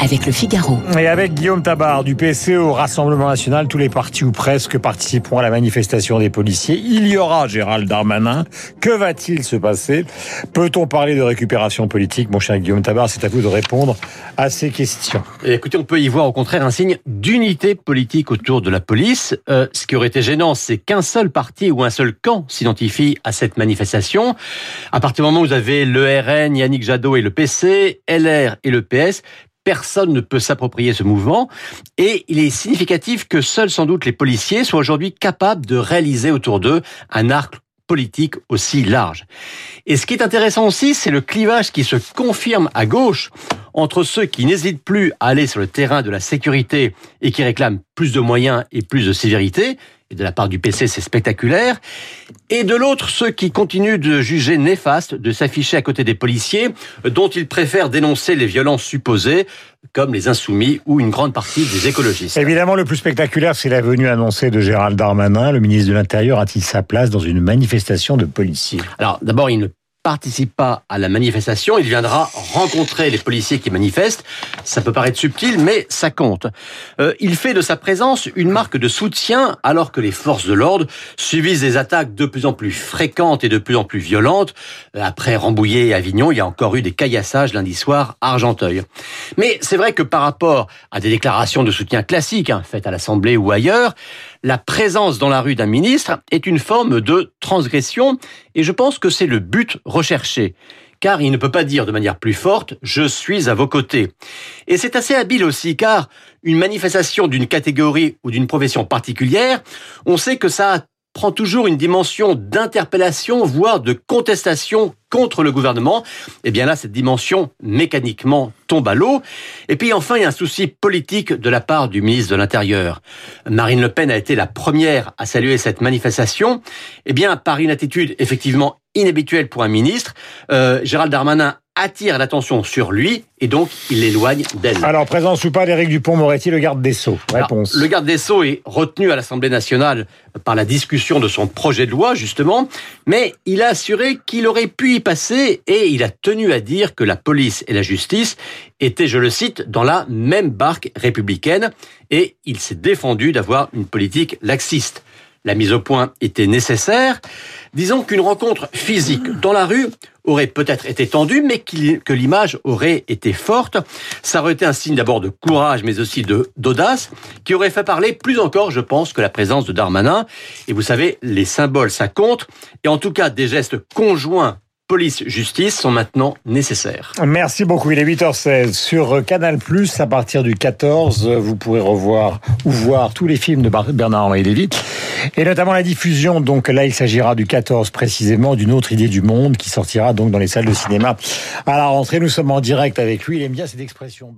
avec le Figaro. Et avec Guillaume Tabar du PC au Rassemblement National, tous les partis ou presque participeront à la manifestation des policiers. Il y aura Gérald Darmanin. Que va-t-il se passer? Peut-on parler de récupération politique Mon cher Guillaume Tabar, c'est à vous de répondre à ces questions. Et écoutez, on peut y voir au contraire un signe d'unité politique autour de la police. Euh, ce qui aurait été gênant, c'est qu'un seul parti ou un seul camp s'identifie à cette manifestation. À partir du moment où vous avez le RN, Yannick Jadot et le PC, LR et le PS, personne ne peut s'approprier ce mouvement. Et il est significatif que seuls sans doute les policiers soient aujourd'hui capables de réaliser autour d'eux un arc politique aussi large. Et ce qui est intéressant aussi, c'est le clivage qui se confirme à gauche entre ceux qui n'hésitent plus à aller sur le terrain de la sécurité et qui réclament plus de moyens et plus de sévérité, et de la part du PC c'est spectaculaire, et de l'autre ceux qui continuent de juger néfaste de s'afficher à côté des policiers dont ils préfèrent dénoncer les violences supposées, comme les insoumis ou une grande partie des écologistes. Évidemment, le plus spectaculaire, c'est la venue annoncée de Gérald Darmanin. Le ministre de l'Intérieur a-t-il sa place dans une manifestation de policiers? Alors, d'abord, il ne participe pas à la manifestation, il viendra rencontrer les policiers qui manifestent. Ça peut paraître subtil, mais ça compte. Euh, il fait de sa présence une marque de soutien alors que les forces de l'ordre subissent des attaques de plus en plus fréquentes et de plus en plus violentes. Euh, après Rambouillet et Avignon, il y a encore eu des caillassages lundi soir à Argenteuil. Mais c'est vrai que par rapport à des déclarations de soutien classiques hein, faites à l'Assemblée ou ailleurs, la présence dans la rue d'un ministre est une forme de transgression et je pense que c'est le but recherché. Car il ne peut pas dire de manière plus forte ⁇ je suis à vos côtés ⁇ Et c'est assez habile aussi, car une manifestation d'une catégorie ou d'une profession particulière, on sait que ça a prend toujours une dimension d'interpellation, voire de contestation contre le gouvernement, eh bien là, cette dimension mécaniquement tombe à l'eau. Et puis enfin, il y a un souci politique de la part du ministre de l'Intérieur. Marine Le Pen a été la première à saluer cette manifestation. Eh bien, par une attitude effectivement inhabituelle pour un ministre, euh, Gérald Darmanin attire l'attention sur lui et donc il l'éloigne d'elle. Alors, présence ou pas d'Éric Dupont-Moretti, le garde des Sceaux Réponse. le garde des Sceaux est retenu à l'Assemblée nationale par la discussion de son projet de loi, justement, mais il a assuré qu'il aurait pu y passer et il a tenu à dire que la police et la justice étaient, je le cite, dans la même barque républicaine et il s'est défendu d'avoir une politique laxiste la mise au point était nécessaire. Disons qu'une rencontre physique dans la rue aurait peut-être été tendue, mais que l'image aurait été forte. Ça aurait été un signe d'abord de courage, mais aussi de d'audace, qui aurait fait parler plus encore, je pense, que la présence de Darmanin. Et vous savez, les symboles, ça compte. Et en tout cas, des gestes conjoints police-justice sont maintenant nécessaires. Merci beaucoup. Il est 8h16 sur Canal+. À partir du 14, vous pourrez revoir ou voir tous les films de Bernard-Henri Lévy. Et notamment la diffusion, donc là il s'agira du 14 précisément, d'une autre idée du monde qui sortira donc dans les salles de cinéma à la rentrée. Nous sommes en direct avec lui, il aime bien cette expression.